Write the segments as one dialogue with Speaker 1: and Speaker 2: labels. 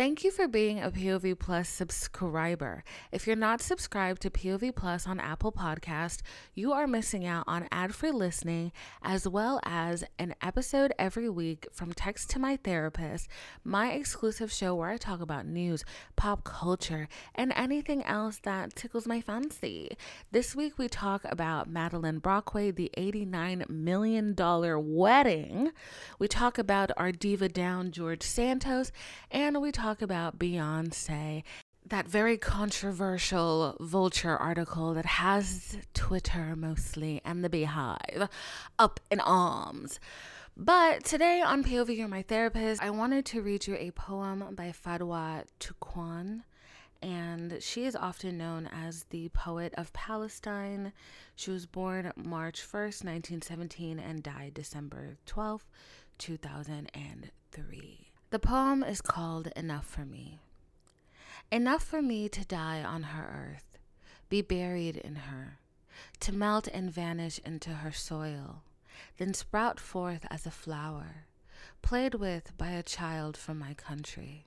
Speaker 1: Thank you for being a POV Plus subscriber. If you're not subscribed to POV Plus on Apple Podcast, you are missing out on ad-free listening as well as an episode every week from Text to My Therapist, my exclusive show where I talk about news, pop culture, and anything else that tickles my fancy. This week we talk about Madeleine Brockway, the $89 million wedding. We talk about our diva down George Santos, and we talk talk about Beyonce, that very controversial Vulture article that has Twitter mostly and the BeyHive up in arms. But today on POV You're My Therapist, I wanted to read you a poem by Fadwa Tuqan. And she is often known as the poet of Palestine. She was born March 1st, 1917, and died December 12th, 2003. The poem is called Enough for Me. Enough for me to die on her earth, be buried in her, to melt and vanish into her soil, then sprout forth as a flower, played with by a child from my country.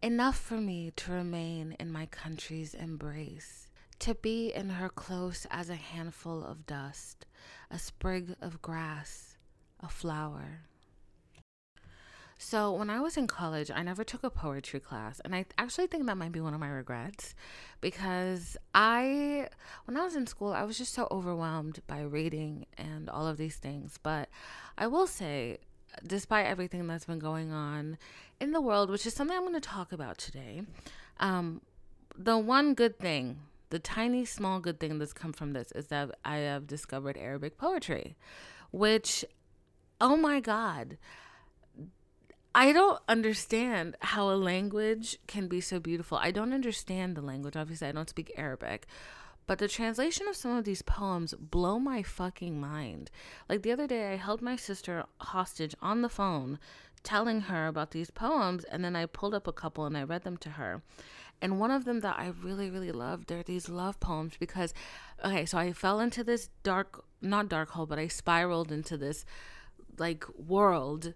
Speaker 1: Enough for me to remain in my country's embrace, to be in her close as a handful of dust, a sprig of grass, a flower. So, when I was in college, I never took a poetry class. And I actually think that might be one of my regrets because I, when I was in school, I was just so overwhelmed by reading and all of these things. But I will say, despite everything that's been going on in the world, which is something I'm going to talk about today, um, the one good thing, the tiny, small good thing that's come from this is that I have discovered Arabic poetry, which, oh my God I don't understand how a language can be so beautiful. I don't understand the language. Obviously, I don't speak Arabic. But the translation of some of these poems blow my fucking mind. Like the other day I held my sister hostage on the phone telling her about these poems and then I pulled up a couple and I read them to her. And one of them that I really really loved they're these love poems because okay, so I fell into this dark not dark hole, but I spiraled into this like world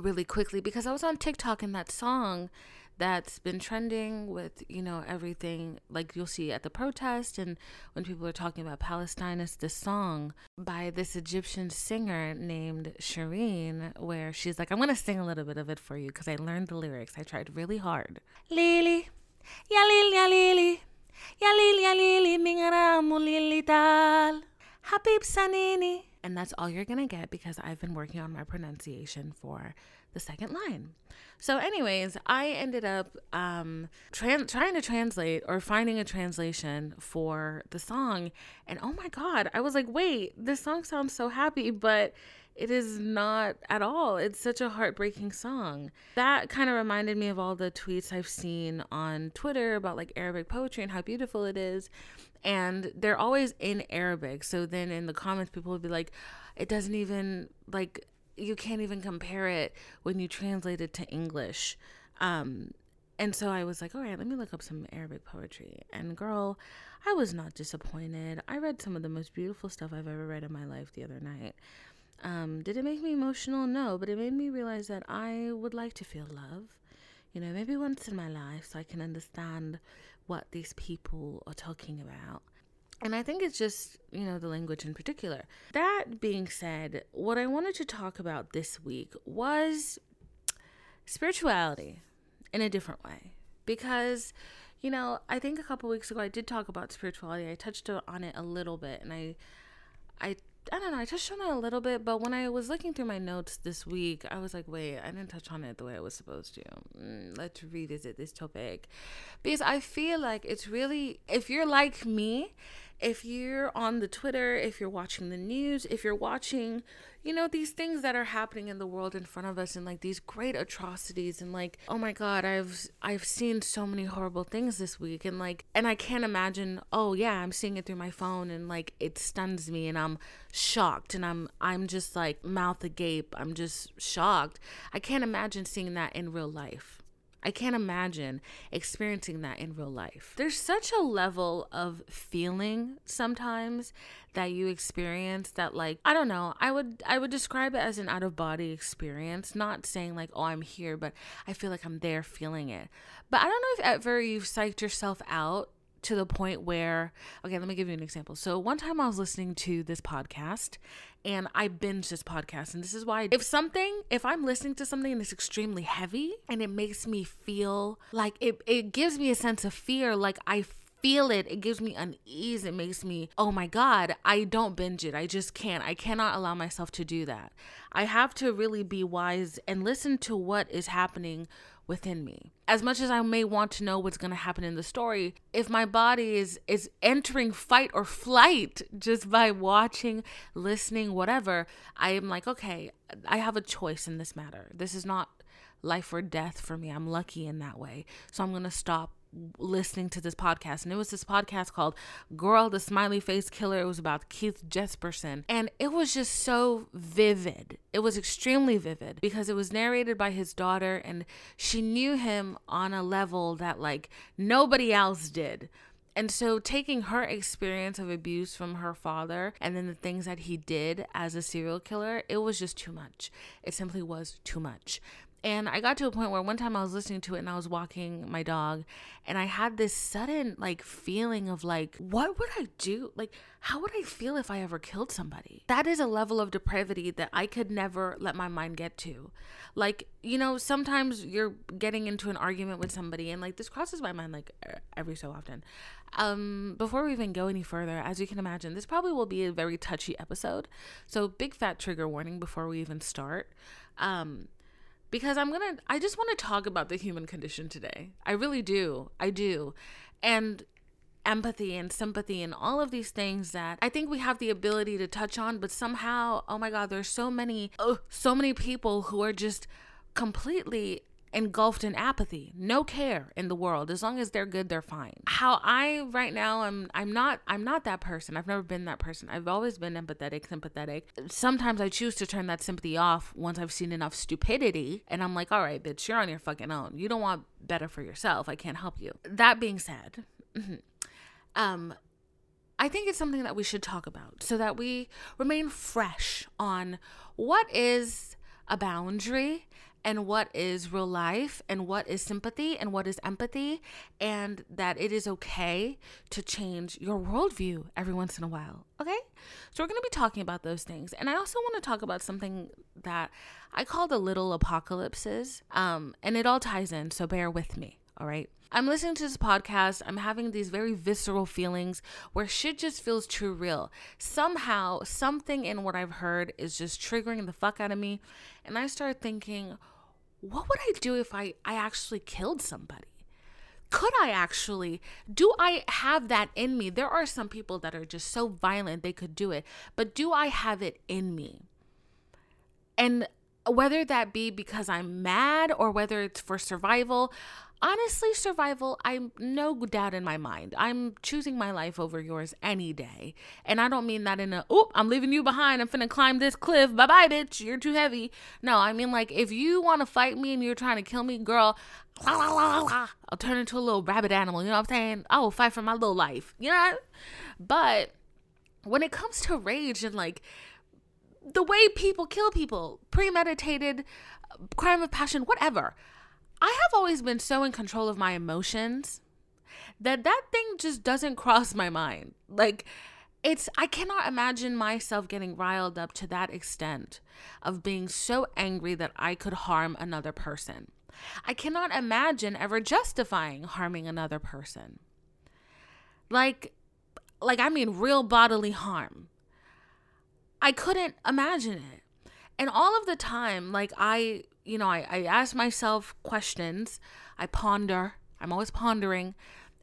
Speaker 1: really quickly because I was on TikTok and that song that's been trending with, you know, everything like you'll see at the protest and when people are talking about Palestine is this song by this Egyptian singer named Shireen where she's like, I'm to sing a little bit of it for you because I learned the lyrics. I tried really hard. Lili, ya lili, ya lili, ya lili, ya lili, mingaramu lili tal, Habib Sanini and that's all you're going to get because I've been working on my pronunciation for the second line. So, anyways, I ended up um, tra- trying to translate or finding a translation for the song. And oh my God, I was like, wait, this song sounds so happy, but it is not at all. It's such a heartbreaking song. That kind of reminded me of all the tweets I've seen on Twitter about like Arabic poetry and how beautiful it is and they're always in Arabic. So then in the comments, people would be like, it doesn't even like you can't even compare it when you translate it to English. Um, and so I was like, all right, let me look up some Arabic poetry. And girl, I was not disappointed. I read some of the most beautiful stuff I've ever read in my life the other night. Um, did it make me emotional? No, but it made me realize that I would like to feel love, you know, maybe once in my life so I can understand what these people are talking about. And I think it's just, you know, the language in particular. That being said, what I wanted to talk about this week was spirituality in a different way. Because, you know, I think a couple weeks ago I did talk about spirituality. I touched on it a little bit and I I I don't know, I touched on it a little bit, but when I was looking through my notes this week, I was like, wait, I didn't touch on it the way I was supposed to. Mm, let's revisit this topic. Because I feel like it's really, if you're like me, if you're on the Twitter, if you're watching the news, if you're watching, you know, these things that are happening in the world in front of us and like these great atrocities and like, oh my god, I've I've seen so many horrible things this week and like and I can't imagine, oh yeah, I'm seeing it through my phone and like it stuns me and I'm shocked and I'm I'm just like mouth agape. I'm just shocked. I can't imagine seeing that in real life. I can't imagine experiencing that in real life. There's such a level of feeling sometimes that you experience that like I don't know, I would I would describe it as an out of body experience, not saying like oh I'm here, but I feel like I'm there feeling it. But I don't know if ever you've psyched yourself out to the point where okay let me give you an example. So one time i was listening to this podcast and i binge this podcast and this is why if something if i'm listening to something that's extremely heavy and it makes me feel like it, it gives me a sense of fear like i feel it it gives me unease it makes me oh my god i don't binge it i just can't i cannot allow myself to do that i have to really be wise and listen to what is happening within me. As much as I may want to know what's going to happen in the story, if my body is is entering fight or flight just by watching, listening, whatever, I am like, okay, I have a choice in this matter. This is not life or death for me. I'm lucky in that way. So I'm going to stop listening to this podcast and it was this podcast called girl the smiley face killer it was about keith jesperson and it was just so vivid it was extremely vivid because it was narrated by his daughter and she knew him on a level that like nobody else did and so, taking her experience of abuse from her father and then the things that he did as a serial killer, it was just too much. It simply was too much. And I got to a point where one time I was listening to it and I was walking my dog and I had this sudden like feeling of like, what would I do? Like, how would I feel if I ever killed somebody? That is a level of depravity that I could never let my mind get to. Like, you know, sometimes you're getting into an argument with somebody and like this crosses my mind like every so often. Um, before we even go any further, as you can imagine, this probably will be a very touchy episode. So, big fat trigger warning before we even start. Um, because I'm going to I just want to talk about the human condition today. I really do. I do. And empathy and sympathy and all of these things that I think we have the ability to touch on, but somehow, oh my god, there's so many oh, so many people who are just completely engulfed in apathy, no care in the world. As long as they're good, they're fine. How I right now I'm I'm not I'm not that person. I've never been that person. I've always been empathetic, sympathetic. Sometimes I choose to turn that sympathy off once I've seen enough stupidity and I'm like, "All right, bitch, you're on your fucking own. You don't want better for yourself. I can't help you." That being said, um I think it's something that we should talk about so that we remain fresh on what is a boundary and what is real life and what is sympathy and what is empathy, and that it is okay to change your worldview every once in a while. Okay? So, we're to be talking about those things. And I also want to talk about something that I call the little apocalypses, um, and it all ties in, so bear with me. All right. I'm listening to this podcast. I'm having these very visceral feelings where shit just feels too real. Somehow, something in what I've heard is just triggering the fuck out of me. And I start thinking, what would I do if I, I actually killed somebody? Could I actually? Do I have that in me? There are some people that are just so violent they could do it, but do I have it in me? And whether that be because I'm mad or whether it's for survival, honestly, survival, I'm no doubt in my mind. I'm choosing my life over yours any day. And I don't mean that in a, oop, I'm leaving you behind. I'm finna climb this cliff. Bye bye, bitch. You're too heavy. No, I mean, like, if you wanna fight me and you're trying to kill me, girl, la, la, la, la, I'll turn into a little rabbit animal. You know what I'm saying? I will fight for my little life. You know? But when it comes to rage and like, the way people kill people, premeditated, crime of passion, whatever. I have always been so in control of my emotions that that thing just doesn't cross my mind. Like, it's, I cannot imagine myself getting riled up to that extent of being so angry that I could harm another person. I cannot imagine ever justifying harming another person. Like, like, I mean, real bodily harm. I couldn't imagine it. And all of the time, like, I you know, I, I ask myself questions, I ponder, I'm always pondering.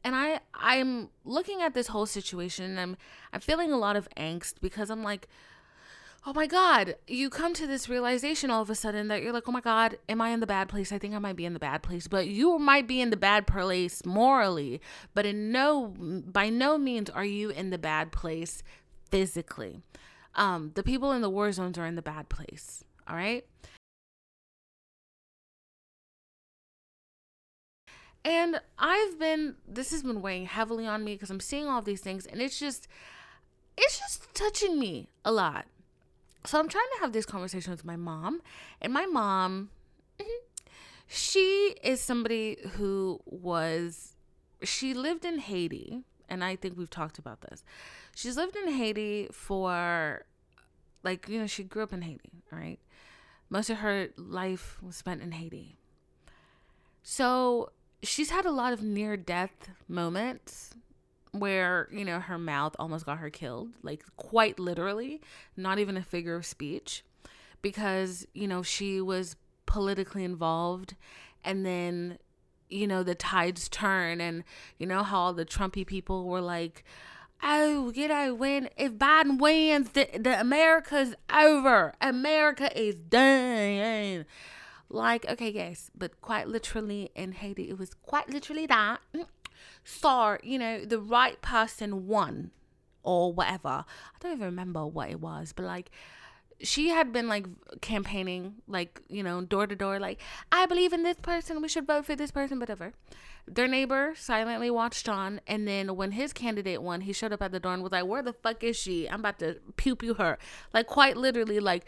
Speaker 1: And I I'm looking at this whole situation and I'm I'm feeling a lot of angst because I'm like, oh my God, you come to this realization all of a sudden that you're like, oh my God, am I in the bad place? I think I might be in the bad place. But you might be in the bad place morally, but in no, by no means are you in the bad place physically. Um, the people in the war zones are in the bad place. All right. And I've been, this has been weighing heavily on me because I'm seeing all these things and it's just, it's just touching me a lot. So I'm trying to have this conversation with my mom. And my mom, mm-hmm, she is somebody who was, she lived in Haiti. And I think we've talked about this. She's lived in Haiti for, like, you know, she grew up in Haiti, right? Most of her life was spent in Haiti. So she's had a lot of near death moments where, you know, her mouth almost got her killed, like quite literally, not even a figure of speech, because, you know, she was politically involved and then you know the tides turn and you know how all the trumpy people were like oh you know when if biden wins the, the america's over. America is done like, okay, yes, but quite literally in Haiti, it was quite literally that. Mm, so, you know, the right person won or whatever. I don't even remember what it was, but like, she had been like campaigning, like, you know, door to door, like, I believe in this person, we should vote for this person, whatever. Their neighbor silently watched on, and then when his candidate won, he showed up at the door and was like, Where the fuck is she? I'm about to pew pew her. Like, quite literally, like,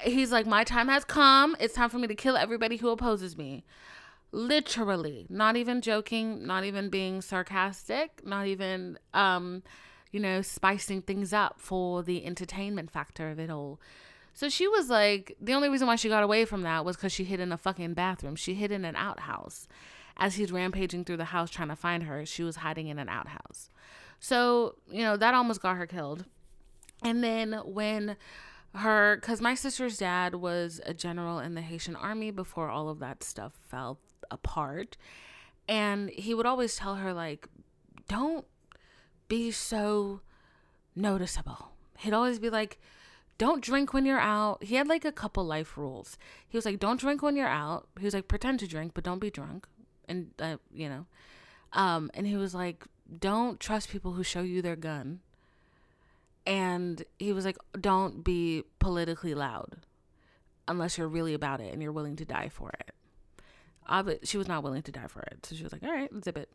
Speaker 1: he's like, My time has come. It's time for me to kill everybody who opposes me. Literally, not even joking, not even being sarcastic, not even, um, you know, spicing things up for the entertainment factor of it all. So she was like, the only reason why she got away from that was because she hid in a fucking bathroom. She hid in an outhouse. As he's rampaging through the house trying to find her, she was hiding in an outhouse. So, you know, that almost got her killed. And then when her because my sister's dad was a general in the Haitian army before all of that stuff fell apart. And he would always tell her, like, don't be so noticeable. He'd always be like, don't drink when you're out. He had like a couple life rules. He was like, don't drink when you're out. He was like, pretend to drink, but don't be drunk. And, uh, you know, um, and he was like, don't trust people who show you their gun and he was like, don't be politically loud unless you're really about it and you're willing to die for it. She was not willing to die for it. So she was like, all right, zip it.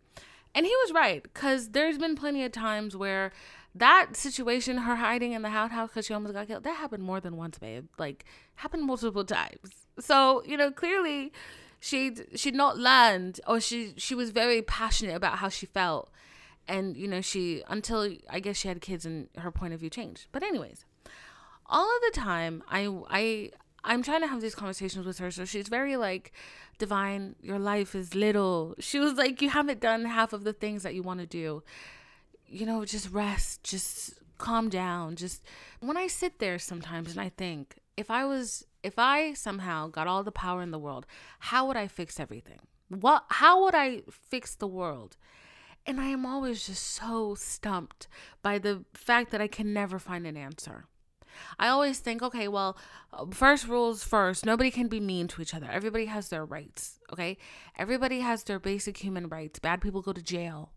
Speaker 1: And he was right because there's been plenty of times where that situation, her hiding in the outhouse because she almost got killed, that happened more than once, babe. Like, happened multiple times. So, you know, clearly she'd, she'd not learned or she, she was very passionate about how she felt and you know she until i guess she had kids and her point of view changed. But anyways all of the time i i i'm trying to have these conversations with her. So she's very like divine your life is little. She was like you haven't done half of the things that you want to do. You know just rest just calm down just when i sit there sometimes and i think if i was if i somehow got all the power in the world how would i fix everything? What how would i fix the world and I am always just so stumped by the fact that I can never find an answer. I always think, okay, well, uh, first rules first. Nobody can be mean to each other. Everybody has their rights, okay? Everybody has their basic human rights. Bad people go to jail.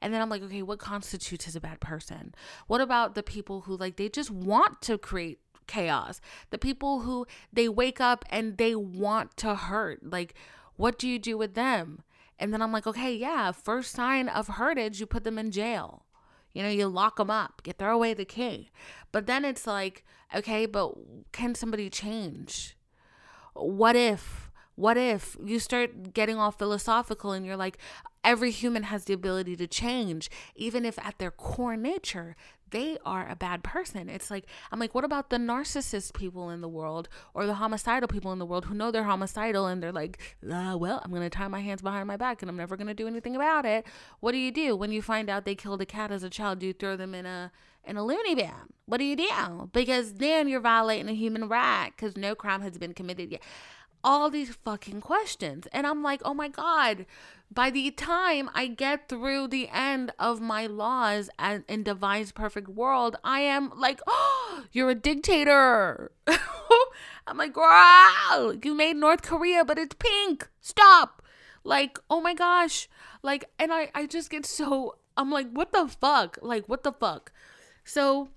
Speaker 1: And then I'm like, okay, what constitutes as a bad person? What about the people who like they just want to create chaos? The people who they wake up and they want to hurt. Like, what do you do with them? And then I'm like, okay, yeah, first sign of hurtage, you put them in jail. You know, you lock them up, you throw away the key. But then it's like, okay, but can somebody change? What if? What if you start getting all philosophical and you're like, every human has the ability to change, even if at their core nature they are a bad person. It's like, I'm like, what about the narcissist people in the world or the homicidal people in the world who know they're homicidal and they're like, uh, well, I'm going to tie my hands behind my back and I'm never going to do anything about it. What do you do when you find out they killed a cat as a child? Do you throw them in a in a loony bin? What do you do? Because then you're violating a human right because no crime has been committed yet. All these fucking questions. And I'm like, oh my God, by the time I get through the end of my laws and in Divine's perfect world, I am like, oh, you're a dictator. I'm like, girl, you made North Korea, but it's pink. Stop. Like, oh my gosh. Like, and I, I just get so, I'm like, what the fuck? Like, what the fuck? So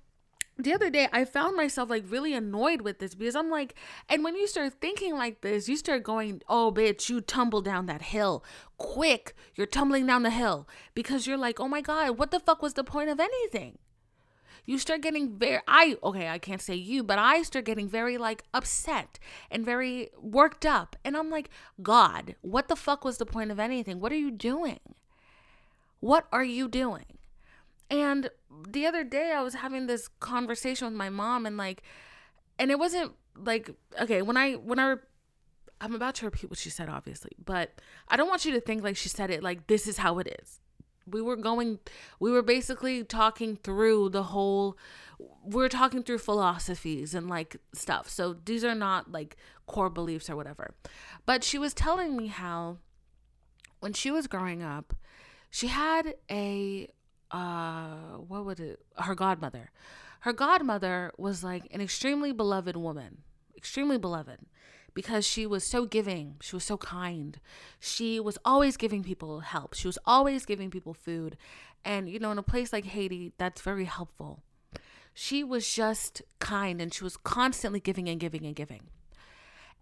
Speaker 1: the other day I found myself like really annoyed with this because I'm like, and when you start thinking like this, you start going, oh, bitch, you tumble down that hill. Quick, you're tumbling down the hill because you're like, oh my God, what the fuck was the point of anything? You start getting very, I, okay, I can't say you, but I start getting very like upset and very worked up. And I'm like, God, what the fuck was the point of anything? What are you doing? What are you doing? And the other day I was having this conversation with my mom and like and it wasn't like okay, when I when I I'm about to repeat what she said obviously, but I don't want you to think like she said it like this is how it is. We were going we were basically talking through the whole we are talking through philosophies and like stuff. So these are not like core beliefs or whatever. But she was telling me how when she was growing up, she had a uh what would it her godmother. Her godmother was like an extremely beloved woman extremely beloved because she was so giving she was so kind. She was always giving people help she was always giving people food and you know in a place like haiti that's very helpful. She was just kind and she was constantly giving and giving and giving.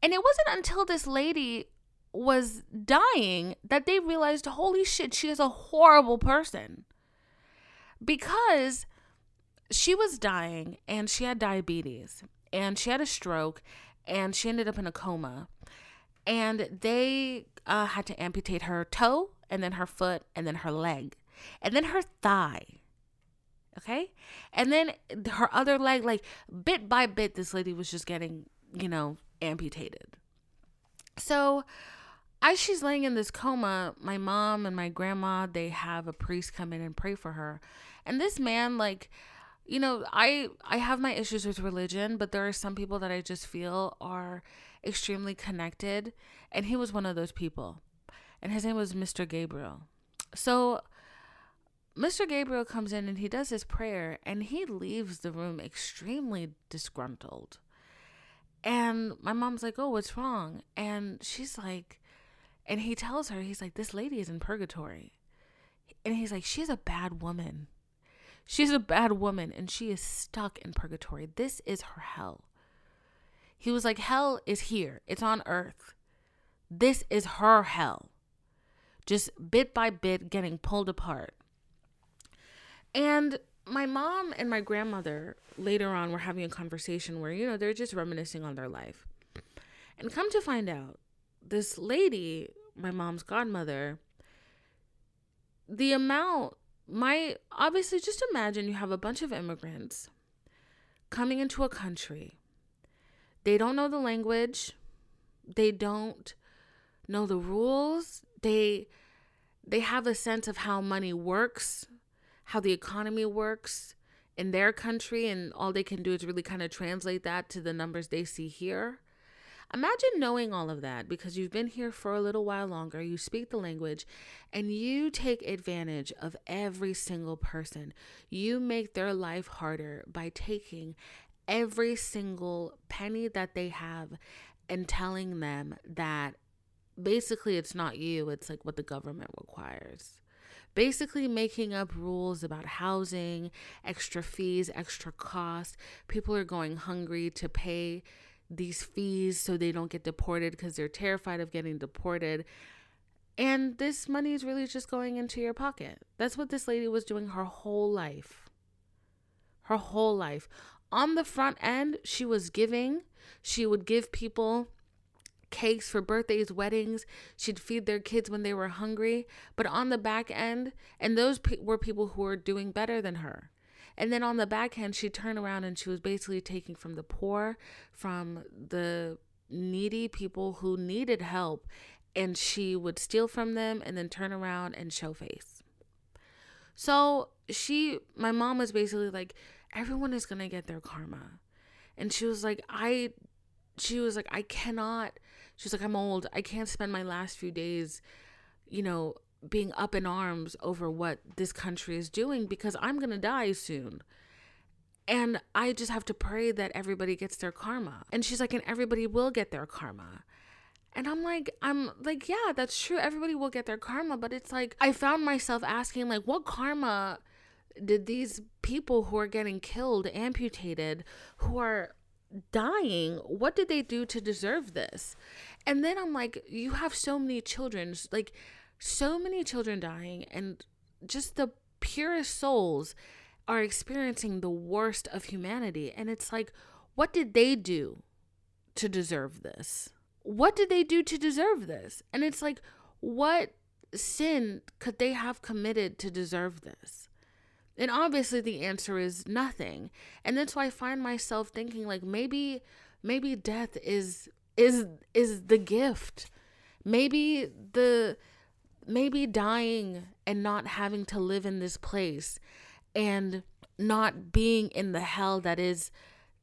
Speaker 1: And it wasn't until this lady was dying that they realized holy shit she is a horrible person because she was dying and she had diabetes and she had a stroke and she ended up in a coma and they uh, had to amputate her toe and then her foot and then her leg and then her thigh okay? And then her other leg like bit by bit this lady was just getting you know amputated. So as she's laying in this coma my mom and my grandma they have a priest come in and pray for her and this man, like, you know, I I have my issues with religion, but there are some people that I just feel are extremely connected, and he was one of those people. And his name was Mr. Gabriel. So Mr. Gabriel comes in and he does his prayer and he leaves the room extremely disgruntled. And my mom's like, "Oh, what's wrong?" And she's like and he tells her he's like, "This lady is in purgatory." And he's like, "She's a bad woman." She's a bad woman and she is stuck in purgatory. This is her hell. He was like, Hell is here, it's on earth. This is her hell. Just bit by bit getting pulled apart. And my mom and my grandmother later on were having a conversation where, you know, they're just reminiscing on their life. And come to find out, this lady, my mom's godmother, the amount my obviously just imagine you have a bunch of immigrants coming into a country. They don't know the language. They don't know the rules. They they have a sense of how money works, how the economy works in their country and all they can do is really kind of translate that to the numbers they see here. Imagine knowing all of that because you've been here for a little while longer, you speak the language, and you take advantage of every single person. You make their life harder by taking every single penny that they have and telling them that basically it's not you, it's like what the government requires basically making up rules about housing, extra fees, extra costs. People are going hungry to pay these fees so they don't get deported because they're terrified of getting deported. And this money is really just going into your pocket. That's what this lady was doing her whole life. Her whole life. On the front end, she was giving. She would give people cakes for birthdays, weddings. She'd feed their kids when they were hungry. But on the back end, and those pe- were people who were doing better than her. And then on the back end, she turned around and she was basically taking from the poor, from the needy people who needed help, and she would steal from them and then turn around and show face. So she, my mom was basically like, everyone is gonna get their karma. And she was like, I, she was like, I cannot, she was like, I'm old. I can't spend my last few days, you know, being up in arms over what this country is doing because I'm going to die soon. And I just have to pray that everybody gets their karma. And she's like, and everybody will get their karma. And I'm like, I'm like, yeah, that's true. Everybody will get their karma. But it's like, I found myself asking, like, what karma did these people who are getting killed, amputated, who are dying, what did they do to deserve this? And then I'm like, you have so many children, like so many children dying, and just the purest souls are experiencing the worst of humanity. And it's like, what did they do to deserve this? What did they do to deserve this? And it's like, what sin could they have committed to deserve this? And obviously the answer is nothing. And that's why I find myself thinking like maybe maybe death is is is the gift. Maybe the maybe dying and not having to live in this place and not being in the hell that is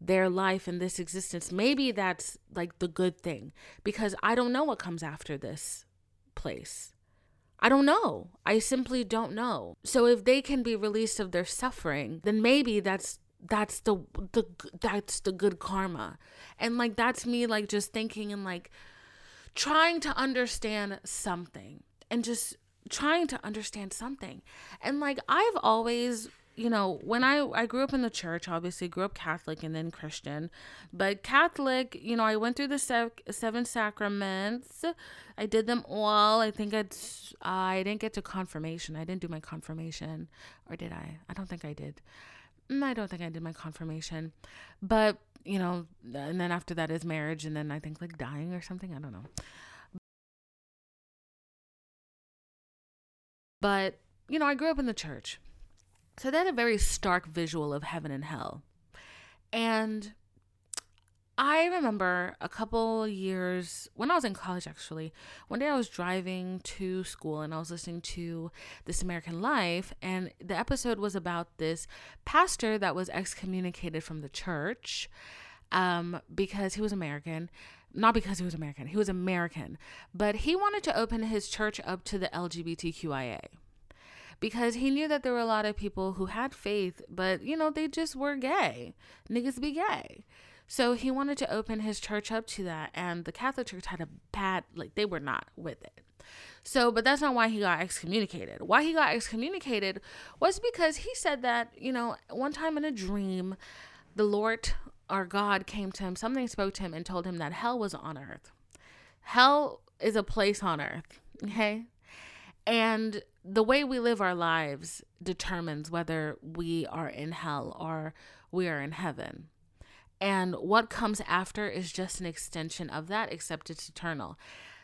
Speaker 1: their life and this existence. Maybe that's like the good thing because I don't know what comes after this place. I don't know. I simply don't know. So if they can be released of their suffering, then maybe that's that's the the that's the good karma. And like that's me like just thinking and like trying to understand something and just trying to understand something. And like I've always you know, when I I grew up in the church, obviously grew up Catholic and then Christian, but Catholic, you know, I went through the sev- seven sacraments. I did them all. I think it's uh, I didn't get to confirmation. I didn't do my confirmation, or did I? I don't think I did. Mm, I don't think I did my confirmation, but you know, and then after that is marriage, and then I think like dying or something. I don't know. But you know, I grew up in the church so they had a very stark visual of heaven and hell. And I remember a couple years when I was in college, actually, one day I was driving to school and I was listening to This American Life, and the episode was about this pastor that was excommunicated from the church um, because he was American. Not because he was American, he was American, but he wanted to open his church up to the LGBTQIA because he knew that there were a lot of people who had faith, but you know, they just were gay. Niggas be gay. So he wanted to open his church up to that, and the Catholic Church had a bad, like, they were not with it. So, but that's not why he got excommunicated. Why he got excommunicated was because he said that, you know, one time in a dream, the Lord, our God, came to him, something spoke to him, and told him that hell was on earth. Hell is a place on earth, okay? And the way we live our lives determines whether we are in hell or we are in heaven. And what comes after is just an extension of that, except it's eternal.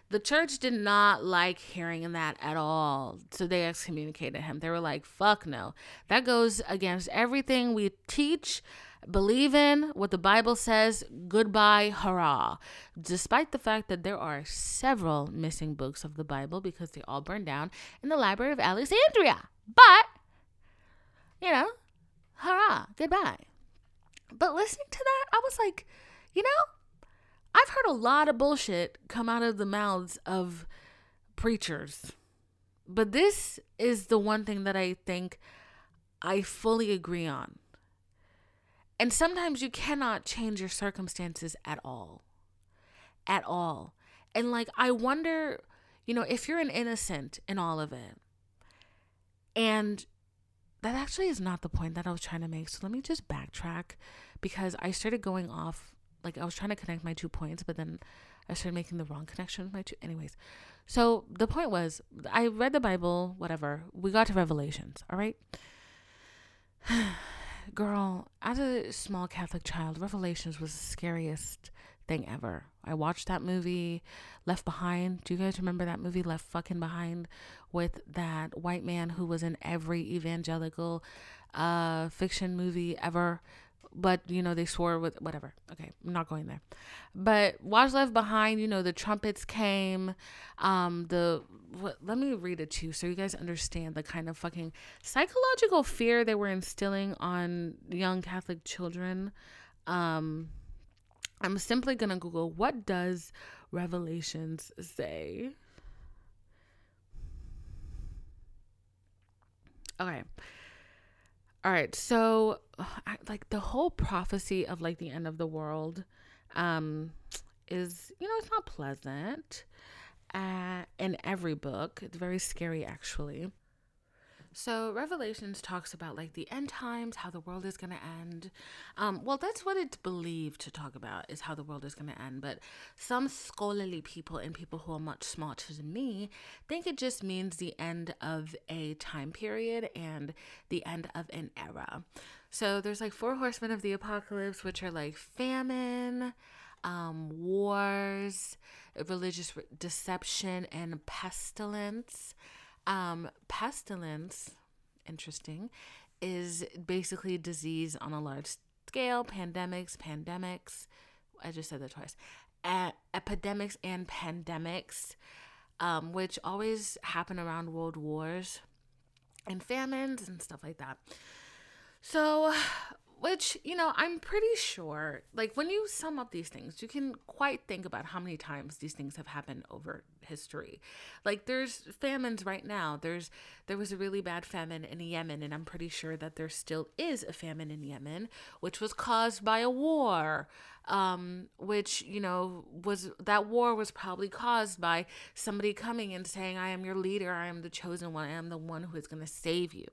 Speaker 1: The church did not like hearing that at all. So they excommunicated him. They were like, fuck no. That goes against everything we teach Believe in what the Bible says, goodbye, hurrah. Despite the fact that there are several missing books of the Bible because they all burned down in the Library of Alexandria. But, you know, hurrah, goodbye. But listening to that, I was like, you know, I've heard a lot of bullshit come out of the mouths of preachers. But this is the one thing that I think I fully agree on. And sometimes you cannot change your circumstances at all. At all. And like, I wonder, you know, if you're an innocent in all of it. And that actually is not the point that I was trying to make. So let me just backtrack because I started going off, like, I was trying to connect my two points, but then I started making the wrong connection with my two. Anyways, so the point was, I read the Bible, whatever. We got to Revelations, all right? girl, as a small Catholic child, Revelations was the scariest thing ever. I watched that movie, Left Behind. Do you guys remember that movie, Left Fucking Behind, with that white man who was in every evangelical uh, fiction movie ever? But you know they swore with whatever. Okay i'm not going there. But watch left behind you know the trumpets came um the what, let me read it to you so you guys understand the kind of fucking psychological fear they were instilling on young catholic children. Um i'm simply gonna google what does revelations say? Okay all right, so like the whole prophecy of like the end of the world um is you know it's not pleasant uh, in every book. It's very scary actually. So Revelations talks about like the end times, how the world is going to end. Um, well, that's what it's believed to talk about is how the world is going to end. But some scholarly people and people who are much smarter than me think it just means the end of a time period and the end of an era. So there's like four horsemen of the apocalypse, which are like famine, um, wars, religious deception, and pestilence. Um, pestilence, interesting, is basically disease on a large scale, pandemics, pandemics. I just said that twice. Epidemics and pandemics, um, which always happen around world wars and famines and stuff like that. So, which, you know, I'm pretty sure, like when you sum up these things, you can quite think about how many times these things have happened over history. Like there's famines right now. There's there was a really bad famine in Yemen and I'm pretty sure that there still is a famine in Yemen which was caused by a war. Um, which you know was that war was probably caused by somebody coming and saying i am your leader. I am the chosen one. I am the one who is going to save you.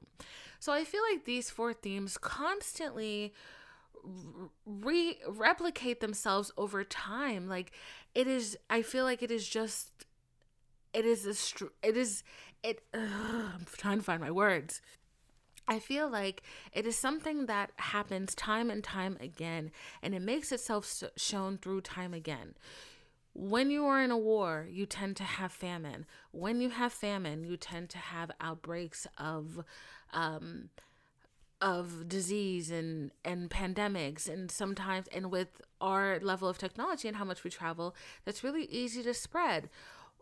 Speaker 1: So i feel like these four themes constantly re replicate themselves over time. Like it is i feel like it is just it is a str- it is it ugh, i'm trying to find my words I feel like it is something that happens time and time again, and it makes itself shown through time again. When you are in a war, you tend to have famine. When you have famine, you tend to have outbreaks of, um, of disease and and pandemics, and sometimes, and with our level of technology and how much we travel, that's really easy to spread.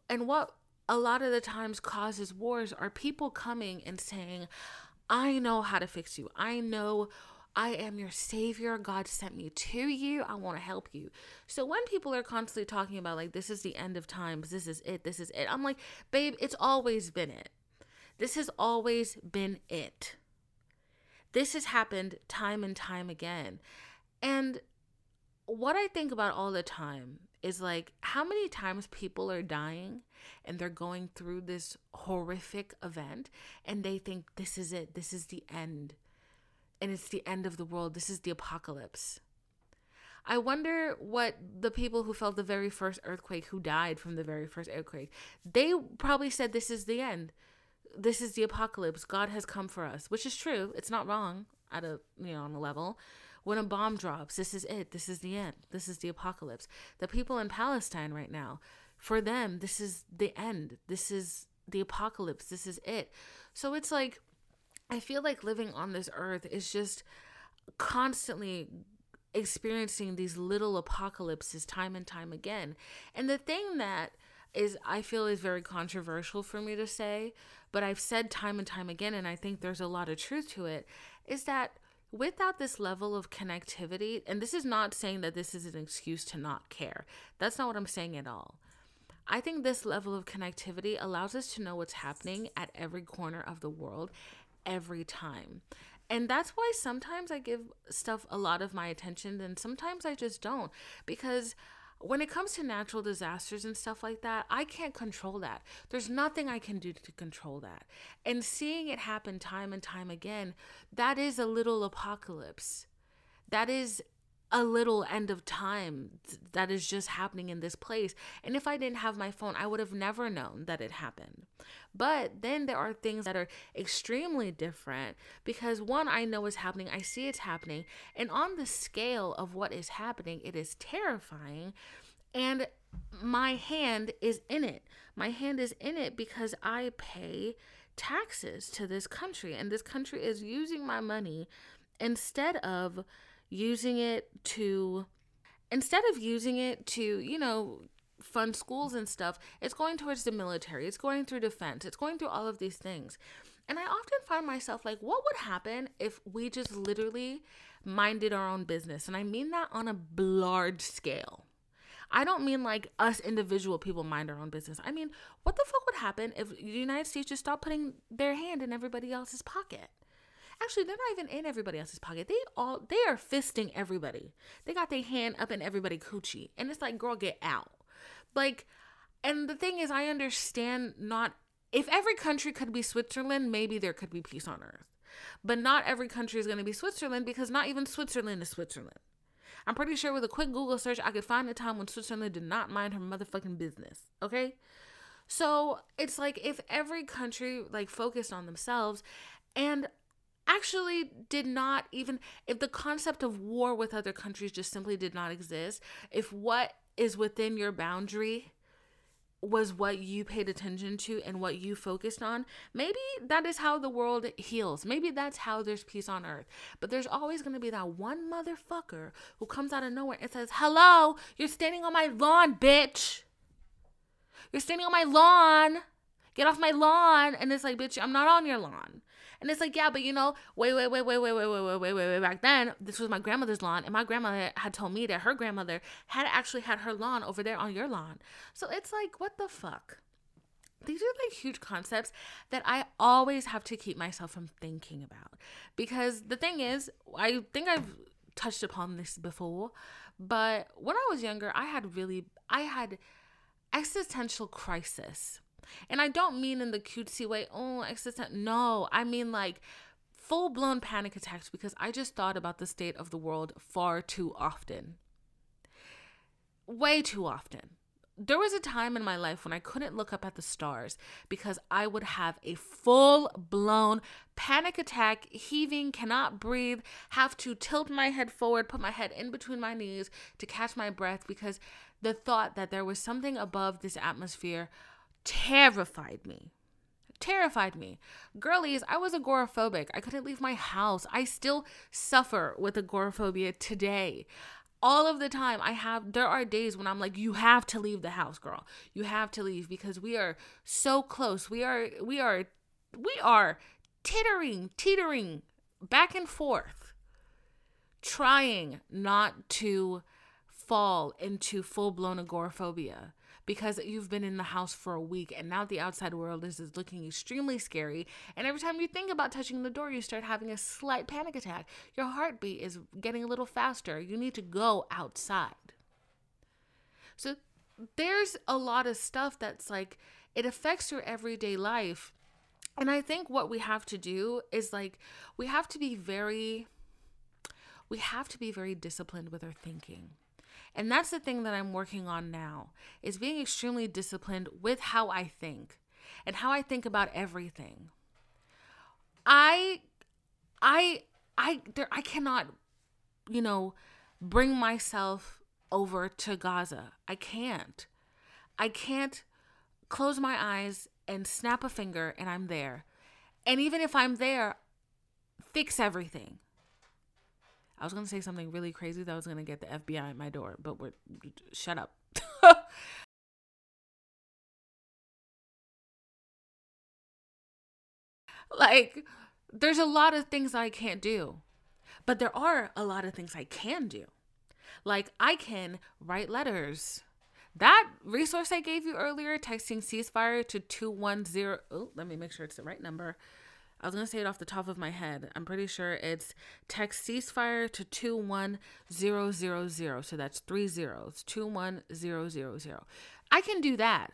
Speaker 1: And what a lot of the times causes wars are people coming and saying, I know how to fix you. I know I am your savior. God sent me to you. I want to help you. So when people are constantly talking about, like, this is the end of times, this is it, this is it, I'm like, babe, it's always been it. This has always been it. This has happened time and time again. And what I think about all the time is like how many times people are dying and they're going through this horrific event and they think this is it, this is the end. And it's the end of the world. This is the apocalypse. I wonder what the people who felt the very first earthquake, who died from the very first earthquake, they probably said, This is the end. This is the apocalypse. God has come for us, which is true. It's not wrong at a, you know, on a level when a bomb drops, this is it. This is the end. This is the apocalypse. The people in Palestine right now, for them, this is the end. This is the apocalypse. This is it. So it's like, I feel like living on this earth is just constantly experiencing these little apocalypses time and time again. And the thing that is I feel is very controversial for me to say, but I've said time and time again and I think there's a lot of truth to it is that without this level of connectivity, and this is not saying that this is an excuse to not care, that's not what I'm saying at all. I think this level of connectivity allows us to know what's happening at every corner of the world every time. And that's why sometimes I give stuff a lot of my attention and sometimes I just don't because when it comes to natural disasters and stuff like that, I can't control that. There's nothing I can do to control that. And seeing it happen time and time again, that is a little apocalypse. That is a little end of time that is just happening in this place. And if I didn't have my phone, I would have never known that it happened. But then there are things that are extremely different because one, I know is happening, I see it's happening. And on the scale of what is happening, it is terrifying. And my hand is in it. My hand is in it because I pay taxes to this country, and this country is using my money instead of using it to instead of using it to, you know, fund schools and stuff, it's going towards the military, it's going through defense, it's going through all of these things. And I often find myself like, what would happen if we just literally minded our own business? And I mean that on a large scale. I don't mean like us individual people mind our own business. I mean, what the fuck would happen if the United States just stopped putting their hand in everybody else's pocket? Actually, they're not even in everybody else's pocket. They all they are fisting everybody. They got their hand up in everybody coochie, and it's like, girl, get out. Like, and the thing is, I understand not if every country could be Switzerland, maybe there could be peace on earth. But not every country is going to be Switzerland because not even Switzerland is Switzerland. I'm pretty sure with a quick Google search, I could find a time when Switzerland did not mind her motherfucking business. Okay? So it's like if every country like focused on themselves and actually did not even if the concept of war with other countries just simply did not exist, if what is within your boundary was what you paid attention to and what you focused on, maybe that is how the world heals. Maybe that's how there's peace on earth. But there's always going to be that one motherfucker who comes out of nowhere and says, Hello, you're standing on my lawn, bitch. You're standing on my lawn. Get off my lawn. And it's like, bitch, I'm not on your lawn. And it's like, yeah, but you know, wait, wait, wait, wait, wait, wait, wait, wait, wait, wait, wait. Back then, this was my grandmother's lawn, and my grandmother had told me that her grandmother had actually had her lawn over there on your lawn. So it's like, what the fuck? These are like huge concepts that I always have to keep myself from thinking about. Because the thing is, I think I've touched upon this before, but when I was younger, I had really, I had existential crisis and I don't mean in the cutesy way, oh, existential. No, I mean like full blown panic attacks because I just thought about the state of the world far too often. Way too often. There was a time in my life when I couldn't look up at the stars because I would have a full blown panic attack, heaving, cannot breathe, have to tilt my head forward, put my head in between my knees to catch my breath because the thought that there was something above this atmosphere terrified me. Terrified me. Girlies, I was agoraphobic. I couldn't leave my house. I still suffer with agoraphobia today. All of the time, I have, there are days when I'm like, you have to leave the house, girl. You have to leave because we are so close. We are, we are, we are tittering, teetering back and forth, trying not to fall into full blown agoraphobia because you've been in the house for a week and now the outside world is, is looking extremely scary. And every time you think about touching the door, you start having a slight panic attack. Your heartbeat is getting a little faster. You need to go outside. So there's a lot of stuff that's like, it affects your everyday life. And I think what we have to do is like, we have to be very, we have to be very disciplined with our thinking. And that's the thing that I'm working on now is being extremely disciplined with how I think and how I think about everything. I I I there I cannot you know bring myself over to Gaza. I can't. I can't close my eyes and snap a finger and I'm there. And even if I'm there, fix everything. I was gonna say something really crazy that was gonna get the FBI at my door, but we're shut up. like, there's a lot of things I can't do, but there are a lot of things I can do. Like, I can write letters. That resource I gave you earlier, texting ceasefire to 210. Oh, let me make sure it's the right number. I was to say it off the top of my head. I'm pretty sure it's text ceasefire to 21000. So that's three zeros, 21000. I can do that.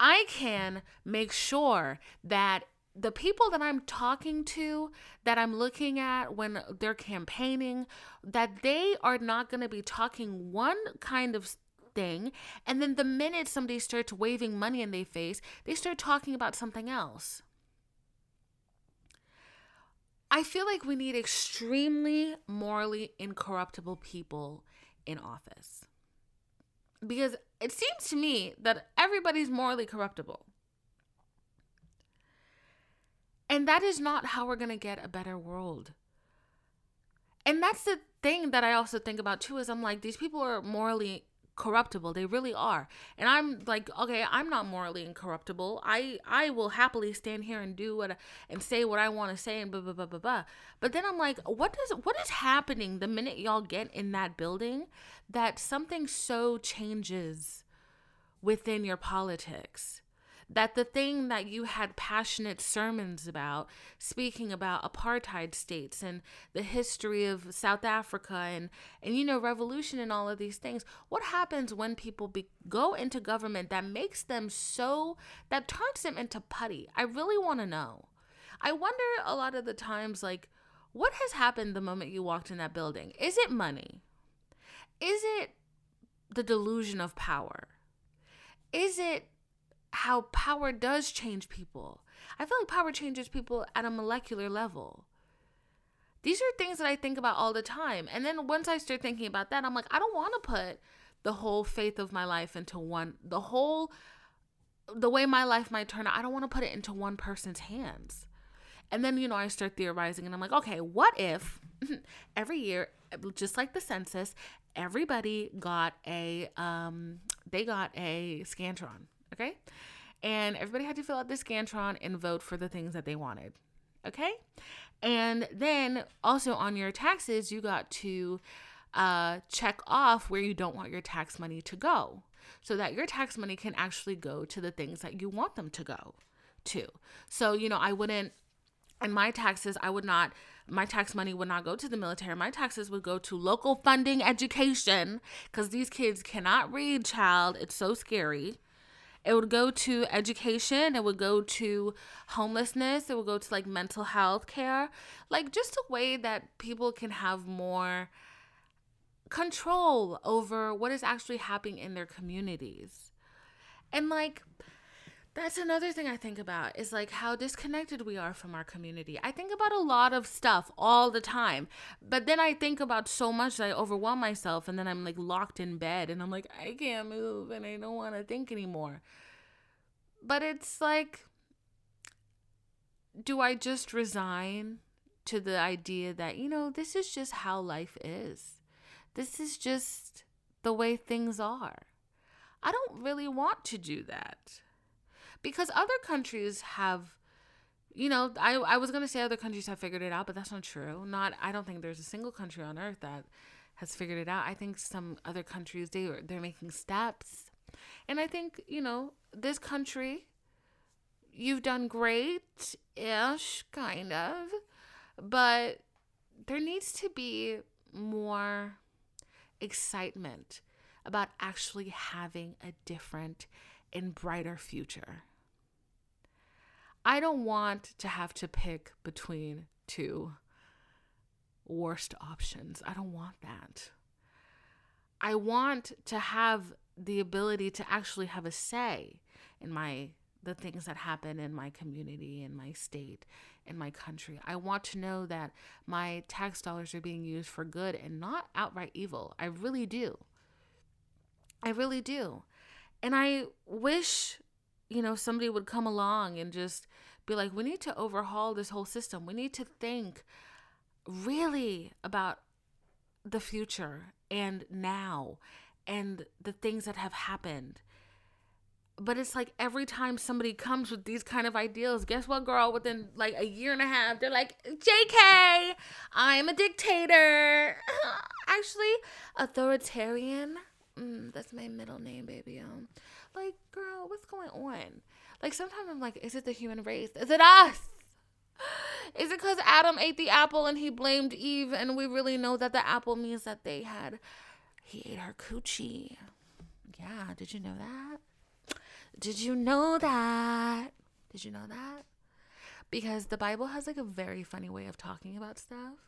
Speaker 1: I can make sure that the people that I'm talking to, that I'm looking at when they're campaigning, that they are not going to be talking one kind of thing. And then the minute somebody starts waving money in their face, they start talking about something else. I feel like we need extremely morally incorruptible people in office. Because it seems to me that everybody's morally corruptible. And that is not how we're going to get a better world. And that's the thing that I also think about too is I'm like these people are morally corruptible. They really are. And i'm like okay i'm not morally incorruptible. I i will happily stand here and do what and say what i want to say and blah blah blah blah blah. But then i'm like what does what is happening the minute y'all get in that building that something so changes within your politics that the thing that you had passionate sermons about, speaking about apartheid states and the history of South Africa and, and you know, revolution and all of these things, what happens when people be, go into government that makes them so, that turns them into putty? I really want to know. I wonder a lot of the times, like, what has happened the moment you walked in that building? Is it money? Is it the delusion of power? Is it how power does change people? I feel like power changes people at a molecular level. These are things that I think about all the time. And then once I start thinking about that, I'm like, I don't want to put the whole faith of my life into one, the whole, the way my life might turn out. I don't want to put it into one person's hands. And then, you know, I start theorizing and I'm like, okay, what if every year, just like the census, everybody got a um they got a scantron, okay? And everybody had to fill out the scantron and vote for the things that they wanted. Okay? And then also on your taxes, you got to uh, check off where you don't want your tax money to go so that your tax money can actually go to the things that you want them to go to. So, you know, I wouldn't, and my taxes, I would not my tax money would not go to the military. My taxes would go to local funding education because these kids cannot read, child. It's so scary. It would go to education. It would go to homelessness. It would go to like mental health care. Like just a way that people can have more control over what is actually happening in their communities. And like, that's another thing I think about is like how disconnected we are from our community. I think about a lot of stuff all the time, but then I think about so much that I overwhelm myself and then I'm like locked in bed and I'm like, I can't move and I don't want to think anymore. But it's like, do I just resign to the idea that, you know, this is just how life is? This is just the way things are. I don't really want to do that because other countries have you know i i was going to say other countries have figured it out but that's not true. Not i don't think there's a single country on earth that has figured it out. I think some other countries they they're making steps. And i think you know this country you've done great ish kind of but there needs to be more excitement about actually having a different and brighter future I don't want to have to pick between two worst options. I don't want that. I want to have the ability to actually have a say in my the things that happen in my community, in my state, in my country. I want to know that my tax dollars are being used for good and not outright evil. I really do. I really do. And I wish you know, somebody would come along and just be like, we need to overhaul this whole system. We need to think really about the future and now and the things that have happened. But it's like every time somebody comes with these kind of ideals, guess what, girl? Within like a year and a half, they're like, JK, I'm a dictator. Actually, authoritarian. Mm, that's my middle name, baby. Um, like, girl, what's going on? Like, sometimes I'm like, is it the human race? Is it us? Is it because Adam ate the apple and he blamed Eve, and we really know that the apple means that they had, he ate her coochie? Yeah, did you know that? Did you know that? Did you know that? Because the Bible has like a very funny way of talking about stuff.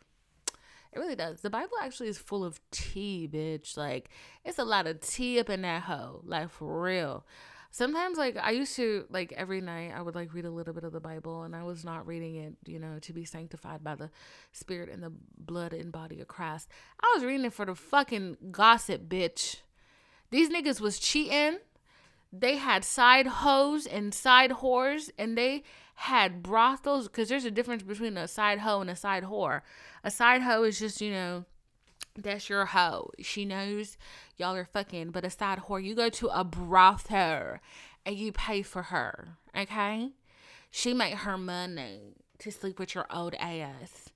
Speaker 1: It really does. The Bible actually is full of tea, bitch. Like, it's a lot of tea up in that hoe. Like, for real. Sometimes, like, I used to, like, every night I would, like, read a little bit of the Bible, and I was not reading it, you know, to be sanctified by the spirit and the blood and body of Christ. I was reading it for the fucking gossip, bitch. These niggas was cheating. They had side hoes and side whores, and they had brothels because there's a difference between a side hoe and a side whore. A side hoe is just, you know, that's your hoe. She knows y'all are fucking, but a side whore, you go to a brothel and you pay for her, okay? She make her money to sleep with your old ass.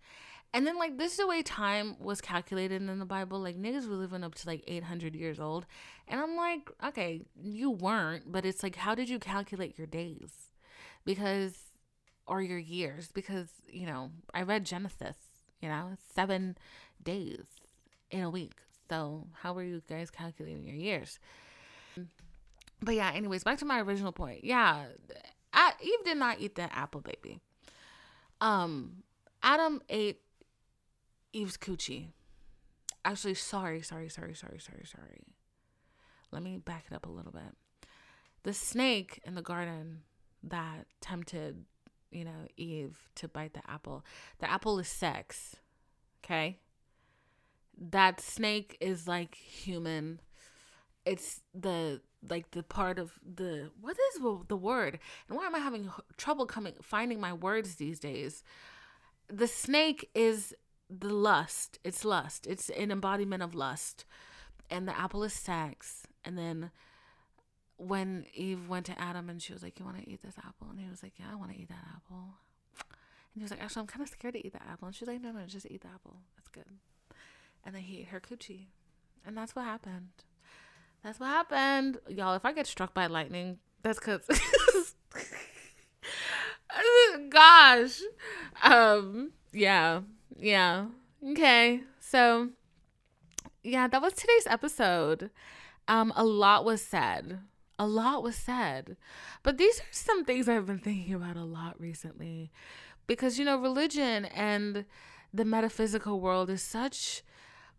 Speaker 1: And then like this is the way time was calculated in the Bible. Like niggas were living up to like 800 years old. And I'm like, okay, you weren't, but it's like how did you calculate your days? Because or your years because, you know, I read Genesis, you know, 7 days in a week. So, how were you guys calculating your years? But yeah, anyways, back to my original point. Yeah, Eve did not eat that apple, baby. Um, Adam ate Eve's coochie. Actually, sorry, sorry, sorry, sorry, sorry, sorry. Let me back it up a little bit. The snake in the garden that tempted, you know, Eve to bite the apple. The apple is sex. Okay? That snake is like human. It's the like the part of the what is the word and why am i having trouble coming finding my words these days the snake is the lust. It's lust. It's an embodiment of lust. And the apple is sex. And then when Eve went to Adam and she was like, You want to eat this apple? And he was like, Yeah, I want to eat that apple. And he was like, Actually, I'm kind of scared to eat that apple. And she's like, No, no, just eat the apple. That's good. And then he ate her coochie. And that's what happened. That's what happened. Y'all, if I get struck by lightning, that's because. Gosh. Um, yeah. Yeah. Okay. So, yeah, that was today's episode. Um, a lot was said. A lot was said. But these are some things I've been thinking about a lot recently. Because, you know, religion and the metaphysical world is such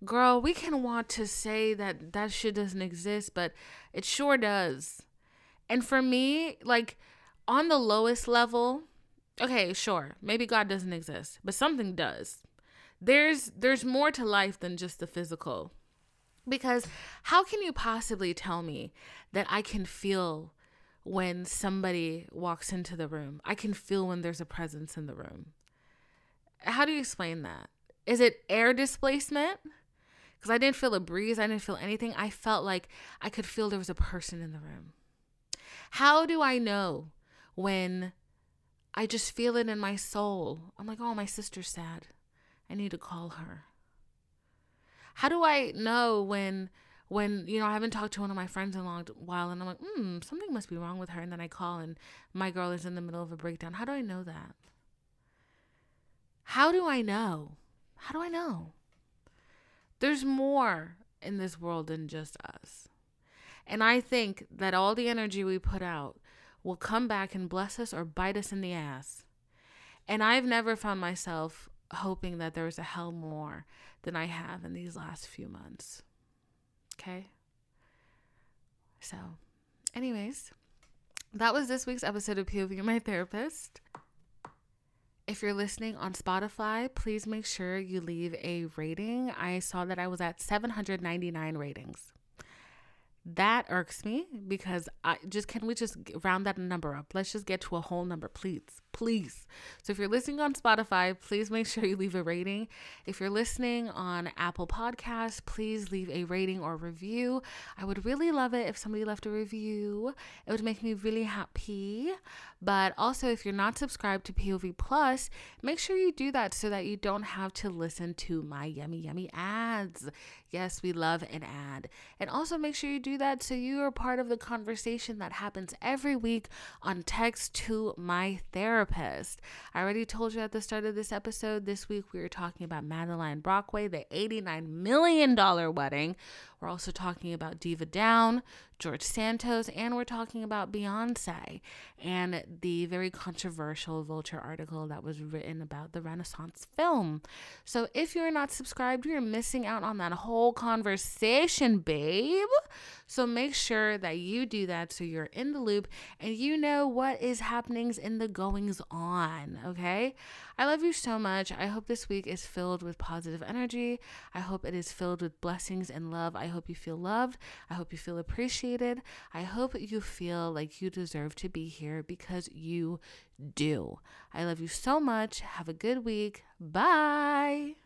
Speaker 1: girl, we can want to say that that shit doesn't exist, but it sure does. And for me, like on the lowest level, okay, sure, maybe God doesn't exist, but something does. There's there's more to life than just the physical. Because how can you possibly tell me that I can feel when somebody walks into the room? I can feel when there's a presence in the room. How do you explain that? Is it air displacement? Because I didn't feel a breeze, I didn't feel anything. I felt like I could feel there was a person in the room. How do I know when I just feel it in my soul. I'm like, oh, my sister's sad. I need to call her. How do I know when when you know I haven't talked to one of my friends in a long while and I'm like, hmm, something must be wrong with her, and then I call and my girl is in the middle of a breakdown. How do I know that? How do I know? How do I know? There's more in this world than just us. And I think that all the energy we put out will come back and bless us or bite us in the ass. And I've never found myself hoping that there was a hell more than I have in these last few months. Okay? So, anyways, that was this week's episode of POV My Therapist. If you're listening on Spotify, please make sure you leave a rating. I saw that I was at 799 ratings that irks me because I just can we just round that number up? Let's just get to a whole number, please please. So if you're listening on Spotify, please make sure you leave a rating. If you're listening on Apple Podcasts, please leave a rating or review. I would really love it if somebody left a review. It would make me really happy. But also, if you're not subscribed to POV Plus, make sure you do that so that you don't have to listen to my yummy, yummy ads. Yes, we love an ad. And also, make sure you do that so you are part of the conversation that happens every week on text to my therapist. I already told you at the start of this episode, this week we were talking about Madeleine Brockway, the $89 million wedding. We're also talking about Diva Down, George Santos, and we're talking about Beyonce and the very controversial Vulture article that was written about the Renaissance film. So if you're not subscribed, you're missing out on that whole conversation, babe. So make sure that you do that so you're in the loop and you know what is happenings in the goings on, okay? I love you so much. I hope this week is filled with positive energy. I hope it is filled with blessings and love. I hope you feel loved. I hope you feel appreciated. I hope you feel like you deserve to be here because you do. I love you so much. Have a good week. Bye.